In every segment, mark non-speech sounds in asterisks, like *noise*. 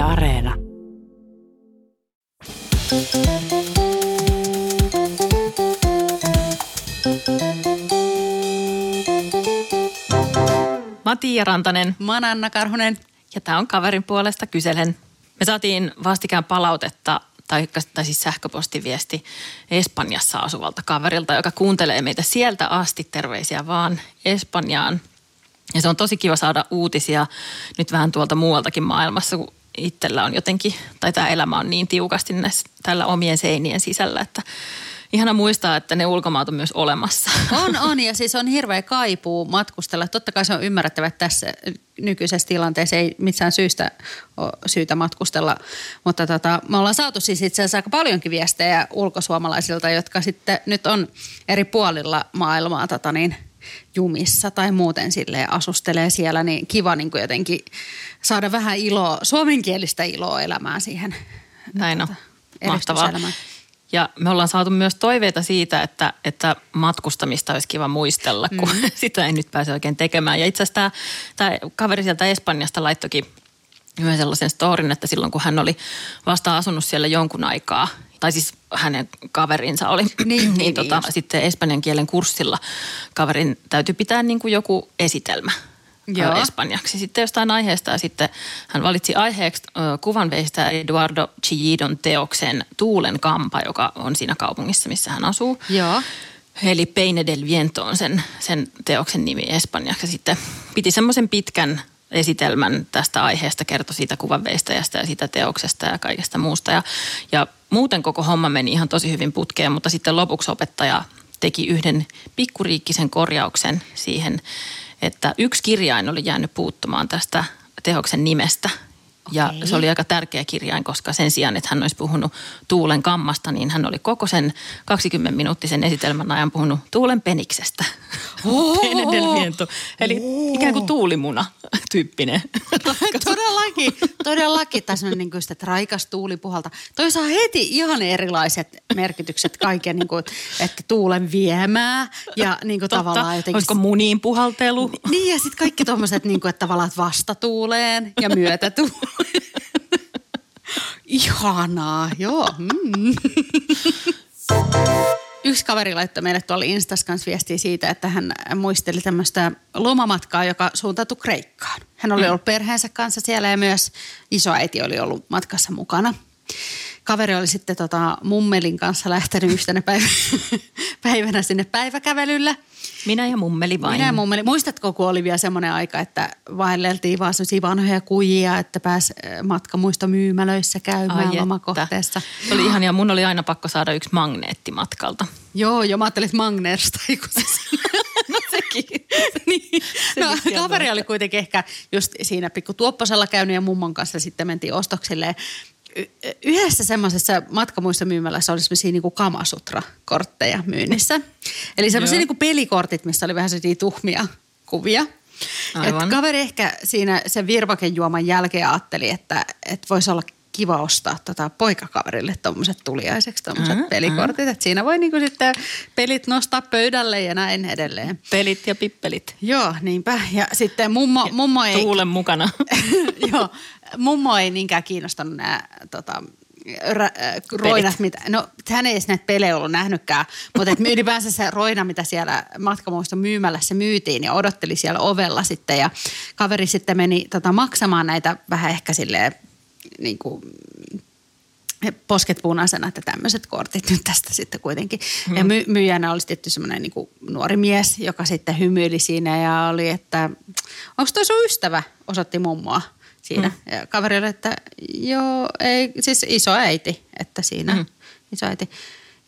Yle Areena. Mä Tiia Rantanen Mä oon Anna Karhunen. ja tämä on kaverin puolesta kyselen. Me saatiin vastikään palautetta tai, tai siis sähköpostiviesti Espanjassa asuvalta kaverilta, joka kuuntelee meitä sieltä asti. Terveisiä vaan Espanjaan. Ja se on tosi kiva saada uutisia nyt vähän tuolta muualtakin maailmassa, kun itsellä on jotenkin, tai tämä elämä on niin tiukasti näissä, tällä omien seinien sisällä, että ihana muistaa, että ne ulkomaat on myös olemassa. On, on ja *laughs* siis on hirveä kaipuu matkustella. Totta kai se on ymmärrettävä, että tässä nykyisessä tilanteessa ei missään syystä ole syytä matkustella. Mutta tota, me ollaan saatu siis itse asiassa aika paljonkin viestejä ulkosuomalaisilta, jotka sitten nyt on eri puolilla maailmaa tota niin, jumissa tai muuten sille asustelee siellä, niin kiva niin kuin jotenkin saada vähän iloa, suomenkielistä iloa elämään siihen. Näin on. Mahtavaa. Ja me ollaan saatu myös toiveita siitä, että, että matkustamista olisi kiva muistella, kun mm. *laughs* sitä ei nyt pääse oikein tekemään. Ja itse asiassa tämä, tämä kaveri sieltä Espanjasta laittokin yhden sellaisen storin, että silloin kun hän oli vasta asunut siellä jonkun aikaa, tai siis hänen kaverinsa oli, Niin, niin, niin, tota, just. sitten espanjan kielen kurssilla kaverin täytyy pitää niin kuin joku esitelmä Joo. Espanjaksi. Sitten jostain aiheesta ja sitten hän valitsi aiheeksi kuvanveistä Eduardo Chillidon teoksen Tuulen kampa, joka on siinä kaupungissa, missä hän asuu. Joo. Eli Peine del Viento on sen, sen teoksen nimi espanjaksi. Ja sitten piti semmoisen pitkän esitelmän tästä aiheesta, kertoi siitä kuvanveistäjästä ja siitä teoksesta ja kaikesta muusta. Ja, ja muuten koko homma meni ihan tosi hyvin putkeen, mutta sitten lopuksi opettaja teki yhden pikkuriikkisen korjauksen siihen, että yksi kirjain oli jäänyt puuttumaan tästä teoksen nimestä. Ja Okei. se oli aika tärkeä kirjain, koska sen sijaan, että hän olisi puhunut tuulen kammasta, niin hän oli koko sen 20-minuuttisen esitelmän ajan puhunut tuulen peniksestä. Oho. *laughs* Pene del viento. Eli ikään kuin tuulimuna tyyppinen. *laughs* Todellakin, todellakin. Tässä on niin kuin sitä, että raikas tuuli puhalta. Toi saa heti ihan erilaiset merkitykset kaiken, niin kuin, että tuulen viemää ja niin kuin tavallaan jotenkin... Olisiko muniin puhaltelu? Niin ja sitten kaikki tuommoiset, niin kuin, että tavallaan vastatuuleen ja myötätuuleen. *laughs* Ihanaa, joo. Mm. *laughs* Yksi kaveri laittoi meille tuolla Instas kanssa viestiä siitä, että hän muisteli tämmöistä lomamatkaa, joka suuntautui Kreikkaan. Hän oli ollut perheensä kanssa siellä ja myös isoäiti oli ollut matkassa mukana. Kaveri oli sitten tota mummelin kanssa lähtenyt yhtenä päivänä, *laughs* päivänä sinne päiväkävelyllä. Minä ja mummeli vain. Minä ja mummeli. Muistatko, kun oli vielä semmoinen aika, että vaelleltiin vaan semmoisia vanhoja kujia, että pääsi eh, matkamuistomyymälöissä käymään Ai lomakohteessa. Se oli ihan ja mun oli aina pakko saada yksi magneetti matkalta. Joo, jo mä ajattelin, että *laughs* *laughs* se No sekin. niin. Se No, kaveri oli kuitenkin ehkä just siinä pikku tuopposella käynyt ja mummon kanssa sitten mentiin ostoksille. Yhdessä semmoisessa matkamuistomyymälässä oli semmoisia niinku kamasutra-kortteja myynnissä. Eli semmoisia niinku pelikortit, missä oli vähän sellaisia tuhmia kuvia. Aivan. Et kaveri ehkä siinä sen virvakejuoman jälkeen ajatteli, että, että voisi olla kiva ostaa tota poikakaverille tuommoiset tuliaiseksi, tuommoiset Mm, pelikortit. Että siinä voi niinku sitten pelit nostaa pöydälle ja näin edelleen. Pelit ja pippelit. Joo, niinpä. Ja sitten mummo, mummo ei... Tuulen mukana. *laughs* Joo, mummo ei niinkään kiinnostanut nämä tota, rä, äh, roinat, mitä, no hän ei edes näitä pelejä ollut nähnytkään, mutta et *laughs* ylipäänsä se roina, mitä siellä matkamuiston myymälässä myytiin ja odotteli siellä ovella sitten ja kaveri sitten meni tota, maksamaan näitä vähän ehkä silleen niin kuin, posket punaisena, että tämmöiset kortit nyt tästä sitten kuitenkin. Mm. Ja my, myyjänä olisi tietty semmoinen niin nuori mies, joka sitten hymyili siinä ja oli, että onko toi sun ystävä, osoitti mummoa siinä. Mm. Ja kaveri oli, että joo, ei, siis iso äiti, että siinä mm. iso äiti.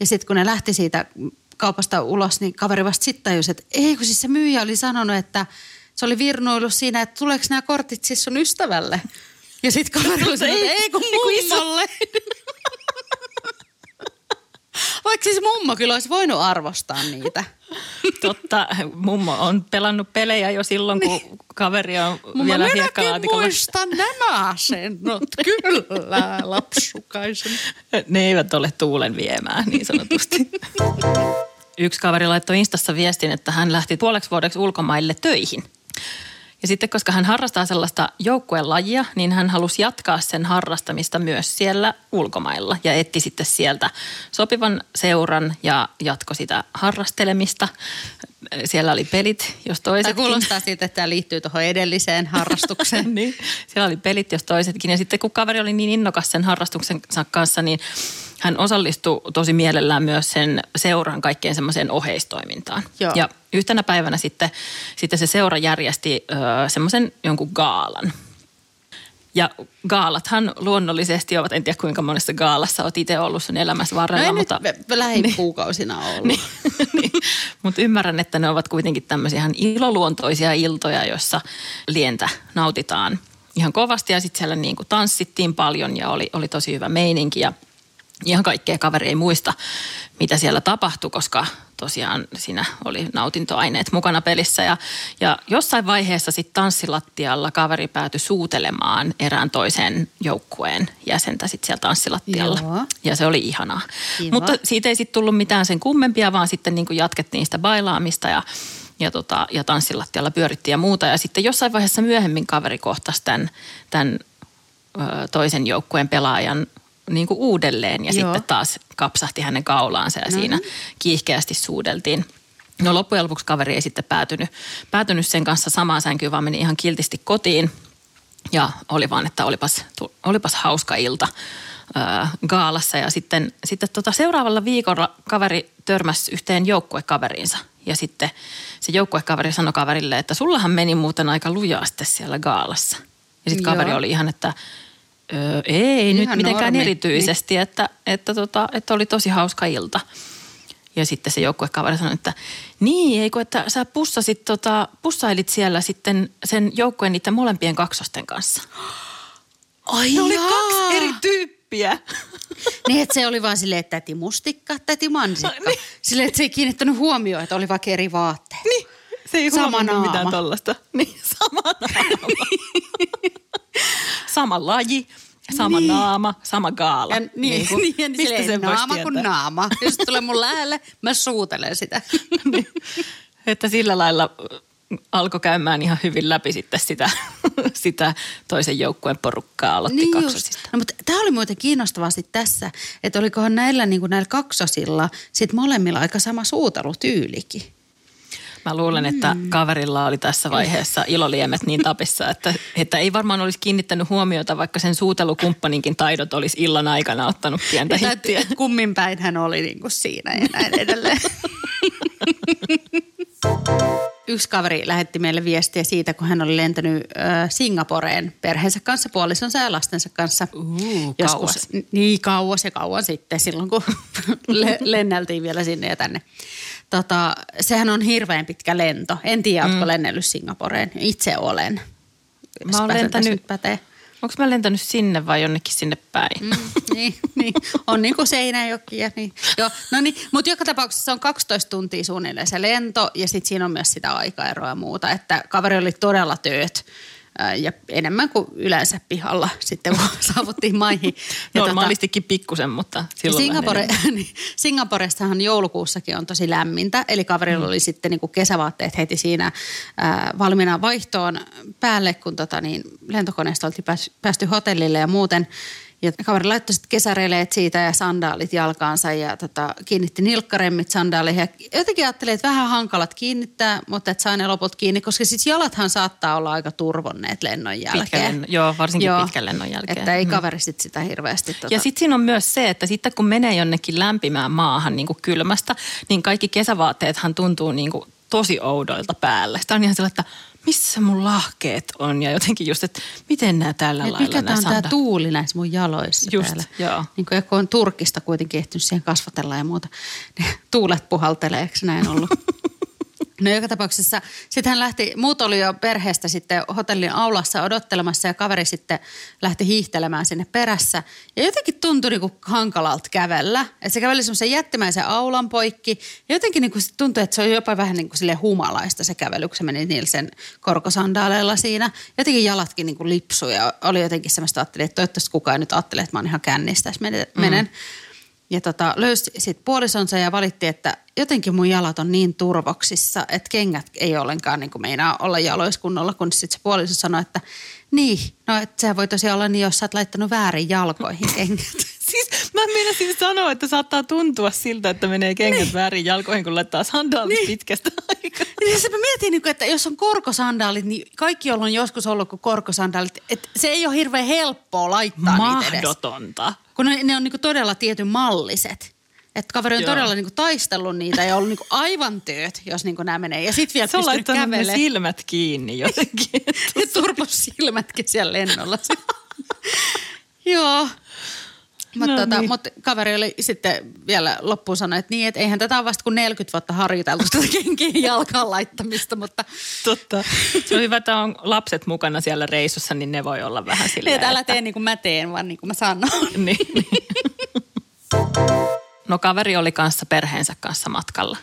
Ja sitten kun ne lähti siitä kaupasta ulos, niin kaveri vasta sitten tajusi, että ei kun siis se myyjä oli sanonut, että se oli virnuillut siinä, että tuleeko nämä kortit siis sun ystävälle. Ja sitten kaveri oli sanonut, että ei kun mummolle. *laughs* *laughs* Vaikka siis mummo kyllä olisi voinut arvostaa niitä. *laughs* Totta, mummo on pelannut pelejä jo silloin, kun kaveri on Mummo, vielä hiekkalaatikolla. muistan nämä asennot, *laughs* kyllä, lapsukaisen. Ne eivät ole tuulen viemään niin sanotusti. *laughs* Yksi kaveri laittoi Instassa viestin, että hän lähti puoleksi vuodeksi ulkomaille töihin. Ja sitten koska hän harrastaa sellaista joukkuelajia, niin hän halusi jatkaa sen harrastamista myös siellä ulkomailla ja etti sitten sieltä sopivan seuran ja jatko sitä harrastelemista. Siellä oli pelit, jos toisetkin. Tämä kuulostaa siitä, että tämä liittyy tuohon edelliseen harrastukseen. *laughs* niin, siellä oli pelit, jos toisetkin. Ja sitten kun kaveri oli niin innokas sen harrastuksensa kanssa, niin hän osallistui tosi mielellään myös sen seuran kaikkeen semmoiseen oheistoimintaan. Joo. Ja yhtenä päivänä sitten, sitten se seura järjesti semmoisen jonkun gaalan. Ja gaalathan luonnollisesti ovat, en tiedä kuinka monessa gaalassa olet itse ollut sun elämässä varrella. No mutta, nyt lähikuukausina *laughs* ollut. niin, *laughs* niin, mutta ymmärrän, että ne ovat kuitenkin tämmöisiä ihan iloluontoisia iltoja, joissa lientä nautitaan ihan kovasti. Ja sitten siellä niin kuin tanssittiin paljon ja oli, oli tosi hyvä meininki ja – ihan kaikkea kaveri ei muista, mitä siellä tapahtui, koska tosiaan siinä oli nautintoaineet mukana pelissä. Ja, ja jossain vaiheessa sitten tanssilattialla kaveri päätyi suutelemaan erään toisen joukkueen jäsentä sitten siellä tanssilattialla. Joo. Ja se oli ihanaa. Kiva. Mutta siitä ei sitten tullut mitään sen kummempia, vaan sitten niin kuin jatkettiin sitä bailaamista ja ja, tota, ja tanssilattialla pyörittiin ja muuta. Ja sitten jossain vaiheessa myöhemmin kaveri kohtasi tämän, tämän ö, toisen joukkueen pelaajan niin kuin uudelleen ja Joo. sitten taas kapsahti hänen kaulaansa ja No siinä kiihkeästi suudeltiin. No loppujen lopuksi kaveri ei sitten päätynyt, päätynyt sen kanssa samaan sänkyyn, vaan meni ihan kiltisti kotiin. Ja oli vaan, että olipas, olipas hauska ilta ää, gaalassa. Ja sitten, sitten tota seuraavalla viikolla kaveri törmäsi yhteen joukkuekaveriinsa. Ja sitten se joukkuekaveri sanoi kaverille, että sullahan meni muuten aika lujaa sitten siellä gaalassa. Ja sitten kaveri Joo. oli ihan, että Öö, ei nyt Ihan mitenkään normi, erityisesti, että, että, tota, että oli tosi hauska ilta. Ja sitten se joukkuekaveri sanoi, että niin, eikö, että sä pussasit, tota, pussailit siellä sitten sen joukkueen niiden molempien kaksosten kanssa. Ai Ne oli kaksi eri tyyppiä. *laughs* Niin, että se oli vaan silleen, että täti mustikka, täti mansikka. Niin. Silleen, että se ei kiinnittänyt huomioon, että oli vaikka eri vaatteet. Niin, se ei Sama huomannut naama. mitään tollasta. Niin, sama naama. *laughs* *laughs* sama laji, sama Niin. naama, sama gaala. Ja, niin, niin, kuin, *laughs* niin, ja mistä sen naama kuin naama. Jos tulee mun lähelle, mä suutelen sitä. *laughs* niin, että sillä lailla alkoi käymään ihan hyvin läpi sitten sitä, *laughs* sitä toisen joukkueen porukkaa aloitti niin kaksosista. No, mutta tämä oli muuten kiinnostavaa sit tässä, että olikohan näillä, niin kuin näillä kaksosilla sit molemmilla aika sama suutelutyylikin. Mä luulen, että Mm. kaverilla oli tässä vaiheessa iloliemet niin tapissa, että, että ei varmaan olisi kiinnittänyt huomiota, vaikka sen suutelukumppaninkin taidot olisi illan aikana ottanut pientä Että hittiä. et kummin päin hän oli niin kuin siinä ja näin edelleen. *laughs* Yksi kaveri lähetti meille viestiä siitä, kun hän oli lentänyt äh, Singaporeen perheensä kanssa, puolisonsa ja lastensa kanssa. Uh, Joskus, kauas. niin kauas ja kauan sitten, silloin kun *laughs* le- lenneltiin vielä sinne ja tänne. Tota, sehän on hirveän pitkä lento. En tiedä, oletko lennellyt Singaporeen. Itse olen. Mä tässä lentänyt- nyt Pätee. Onko mä lentänyt sinne vai jonnekin sinne päin? Mm, niin, niin, on niin kuin Seinäjoki ja niin. Joo, no niin, mutta joka tapauksessa se on 12 tuntia suunnilleen se lento ja sitten siinä on myös sitä aikaeroa ja muuta, että kaveri oli todella tööt ja enemmän kuin yleensä pihalla *laughs* sitten kun saavuttiin maihin. Ja *laughs* tota, Normaalistikin pikkusen, mutta silloin Singapore, *laughs* niin, Singaporessahan joulukuussakin on tosi lämmintä, eli kaverilla mm. oli sitten niin kuin kesävaatteet heti siinä ää, valmiina vaihtoon päälle, kun tota, niin, lentokoneesta oltiin pääs, päästy hotellille ja muuten. Ja kaveri laittoi sitten kesäreileet siitä ja sandaalit jalkaansa ja tota, kiinnitti nilkkaremmit sandaaleihin. Ja jotenkin ajattelin, että vähän hankalat kiinnittää, mutta että saa ne loput kiinni, koska siis jalathan saattaa olla aika turvonneet lennon jälkeen. Lennon- joo, varsinkin pitkän lennon jälkeen. Että ei Mm. kaveri sit sitä hirveästi... Tota, Ja sitten siinä on myös se, että sitten kun menee jonnekin lämpimään maahan niin kuin kylmästä, niin kaikki kesävaatteethan tuntuu niin kuin tosi oudoilta päälle. Sitä on ihan sellainen, että missä mun lahkeet on ja jotenkin just, että miten nämä tällä Et lailla mikä nämä tämä on tämä tuuli näissä mun jaloissa Just, täällä. joo. Niin kuin joku on Turkista kuitenkin ehtinyt siihen kasvatella ja muuta. Ne tuulet puhaltelee, eikö näin ollut? *laughs* No joka tapauksessa, sitten hän lähti, muut oli jo perheestä sitten hotellin aulassa odottelemassa ja kaveri sitten lähti hiihtelemään sinne perässä. Ja jotenkin tuntui niinku hankalalta kävellä. Että se käveli semmoisen jättimäisen aulan poikki. Ja jotenkin niinku sit tuntui, että se on jopa vähän niin kuin sille humalaista se kävely, kun se meni niillä sen korkosandaaleilla siinä. Jotenkin jalatkin niinku lipsui ja oli jotenkin semmoista, ajattelin, että toivottavasti kukaan ei nyt ajattelee, että mä oon ihan kännistä, jos menen. Mm. Ja tota, löysi sitten puolisonsa ja valitti, että jotenkin mun jalat on niin turvoksissa, että kengät ei ollenkaan niin kuin meinaa olla jaloiskunnolla, kun sitten se puoliso sanoi, että niin, no että sehän voi tosiaan olla niin, jos sä oot laittanut väärin jalkoihin *laughs* kengät. Siis mä meinasin sanoa, että saattaa tuntua siltä, että menee kengät niin. väärin jalkoihin, kun laittaa sandaalit niin. pitkästä *laughs* aikaa. Niin se mä mietin, niin että jos on korkosandaalit, niin kaikki, joilla on joskus ollut kuin korkosandaalit, että se ei ole hirveän helppoa laittaa Mahdotonta. niitä Mahdotonta. Kun ne, ne on niin todella tietyn malliset. Että kaveri on Joo. todella niin kuin, taistellut niitä ja ollut niin kuin, aivan työt, jos niin kuin, nämä menee. Ja sitten vielä Se on laittanut ne silmät kiinni jotenkin. *laughs* ja turpos silmätkin siellä lennolla. *laughs* Joo. Mutta no tota, niin. mut kaveri oli sitten vielä loppuun sanoi, että niin, että eihän tätä ole vasta kuin 40 vuotta harjoiteltu tätä *laughs* kenkien jalkaan laittamista, mutta... Totta. Se on hyvä, että on lapset mukana siellä reissussa, niin ne voi olla vähän silleen, että... älä tee niin kuin mä teen, vaan niin kuin mä sanon. *laughs* niin, niin. No kaveri oli kanssa perheensä kanssa matkalla.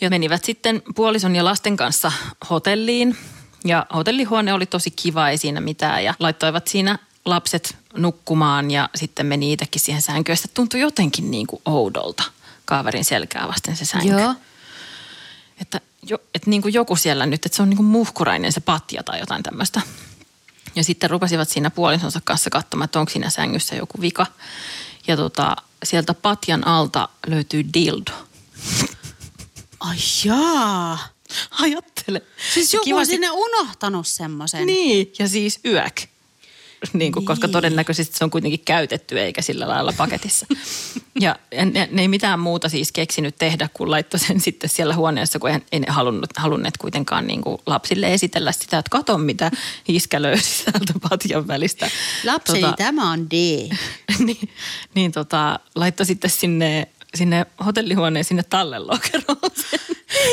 Ja menivät sitten puolison ja lasten kanssa hotelliin. Ja hotellihuone oli tosi kiva, ei siinä mitään. Ja laittoivat siinä lapset nukkumaan ja sitten meni itsekin siihen sänkyyn. Sitä tuntui jotenkin niin kuin oudolta kaverin selkää vasten se sänky. Joo. Että, jo, että niin kuin joku siellä nyt, että se on niin kuin muhkurainen se patja tai jotain tämmöistä. Ja sitten rupesivat siinä puolisonsa kanssa katsomaan, että onko siinä sängyssä joku vika. Ja tota, sieltä patjan alta löytyy dildo. Ai jaa. Ajattele. Siis joku on sinne unohtanut semmoisen. Niin, ja siis yök niin kuin, koska niin. todennäköisesti se on kuitenkin käytetty eikä sillä lailla paketissa. ja ne, ne ei mitään muuta siis keksinyt tehdä, kun laittoi sen sitten siellä huoneessa, kun ei, ei halunnut, halunneet kuitenkaan niin kuin lapsille esitellä sitä, että kato mitä iskä löysi sieltä patjan välistä. Lapseni, tota, tämä on D. *laughs* niin, niin tota, laittoi sitten sinne sinne hotellihuoneen sinne tallenlokeroon *laughs* sen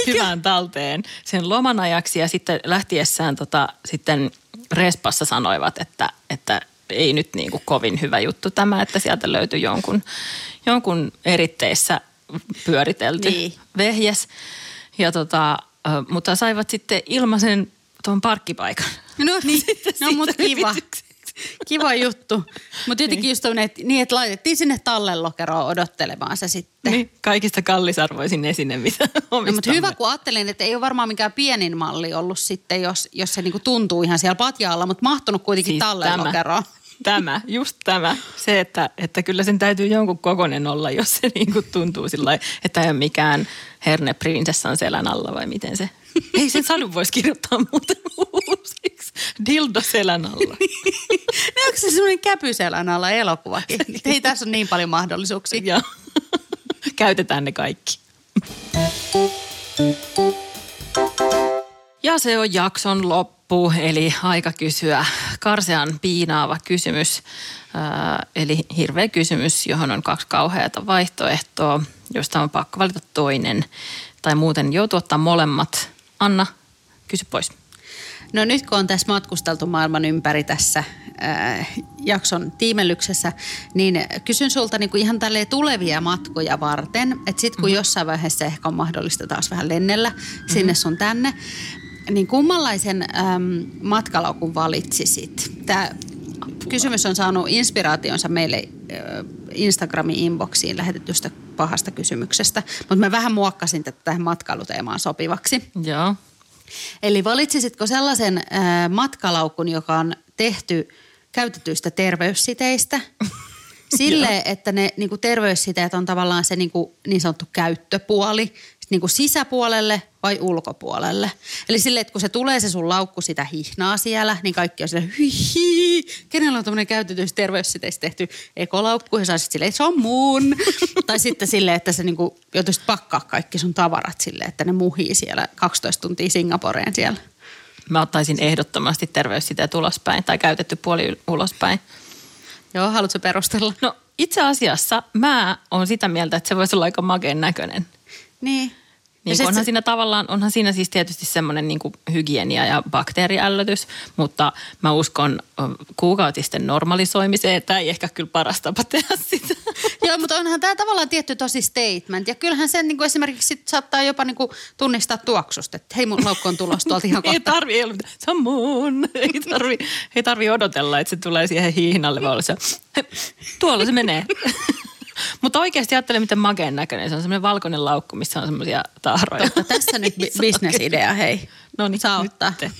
hyvään talteen sen loman ajaksi ja sitten lähtiessään tota, sitten Respassa sanoivat, että, että ei nyt niin kuin kovin hyvä juttu tämä, että sieltä löytyi jonkun, jonkun eritteissä pyöritelty niin. vehjes. Ja tota, mutta saivat sitten ilmaisen tuon parkkipaikan. No *laughs* niin, no mutta kiva. Kiva juttu. Mutta jotenkin niin. just tommonen, että, niin, että laitettiin sinne tallenlokeroon odottelemaan se sitten. Niin, kaikista kallisarvoisin esine, mitä no, mutta hyvä, kun ajattelin, että ei ole varmaan mikään pienin malli ollut sitten, jos, jos se niinku tuntuu ihan siellä patjaalla, mutta mahtunut kuitenkin siis tallenlokeroon. Tämä, just tämä. Se, että, että kyllä sen täytyy jonkun kokonen olla, jos se niinku tuntuu sillä että ei ole mikään herne prinsessan selän alla vai miten se. Ei sen sadun voisi kirjoittaa muuten uusiksi. Dildo selän alla. *laughs* ne onko se semmoinen käpy selän alla elokuvakin? *laughs* Ei tässä ole niin paljon mahdollisuuksia. Joo. *laughs* Käytetään ne kaikki. Ja se on jakson loppu, eli aika kysyä karsean piinaava kysymys. Äh, eli hirveä kysymys, johon on kaksi kauheata vaihtoehtoa, josta on pakko valita toinen. Tai muuten joutuu ottaa molemmat. Anna, kysy pois. No nyt kun on tässä matkusteltu maailman ympäri tässä äh, jakson tiimellyksessä, niin kysyn sulta niin kuin ihan tälleen tulevia matkoja varten, että sitten kun mm-hmm. jossain vaiheessa ehkä on mahdollista taas vähän lennellä mm-hmm. sinne sun tänne, niin kummanlaisen ähm, matkalaukun valitsisit? Tämä kysymys on saanut inspiraationsa meille Instagramin inboxiin lähetetystä pahasta kysymyksestä, mutta mä vähän muokkasin tätä tähän matkailuteemaan sopivaksi. Joo. Eli valitsisitko sellaisen matkalaukun, joka on tehty käytetyistä terveyssiteistä, *laughs* sille, että ne niin kuin terveyssiteet on tavallaan se niin, kuin, niin sanottu käyttöpuoli niin kuin sisäpuolelle vai ulkopuolelle. Eli sille, että kun se tulee se sun laukku sitä hihnaa siellä, niin kaikki on sille hihi, kenellä on tämmöinen käytetyistä terveyssiteistä tehty ekolaukku, ja saisit silleen, se on mun. *laughs* tai sitten sille, että se niin kuin joutuisit pakkaa kaikki sun tavarat sille, että ne muhii siellä 12 tuntia Singaporeen siellä. Mä ottaisin ehdottomasti terveyssiteet ulospäin tai käytetty puoli ulospäin. Joo, haluatko perustella? No itse asiassa mä oon sitä mieltä, että se voisi olla aika makeen näköinen. Niin. Niin se, onhan, se... siinä tavallaan, onhan siinä siis tietysti semmoinen niin hygienia ja bakteeriällötys, mutta mä uskon kuukautisten normalisoimiseen, että ei ehkä kyllä paras tapa tehdä sitä. *laughs* Joo, mutta onhan tämä tavallaan tietty tosi statement. Ja kyllähän sen niin kuin esimerkiksi sit saattaa jopa niin kuin tunnistaa tuoksusta, että hei mun laukku on tulossa tuolta ihan *laughs* kohta. ei tarvi, se on mun. *laughs* Ei tarvi, ei tarvi odotella, että se tulee siihen hiihnalle, vaan se, tuolla se menee. Mutta oikeasti ajattele, miten makeen näköinen. Se on semmoinen valkoinen laukku, missä on semmoisia tahroja. Totta, tässä nyt *laughs* bi- bisnesidea, hei. No niin, Saa nyt ottaa. te. *laughs*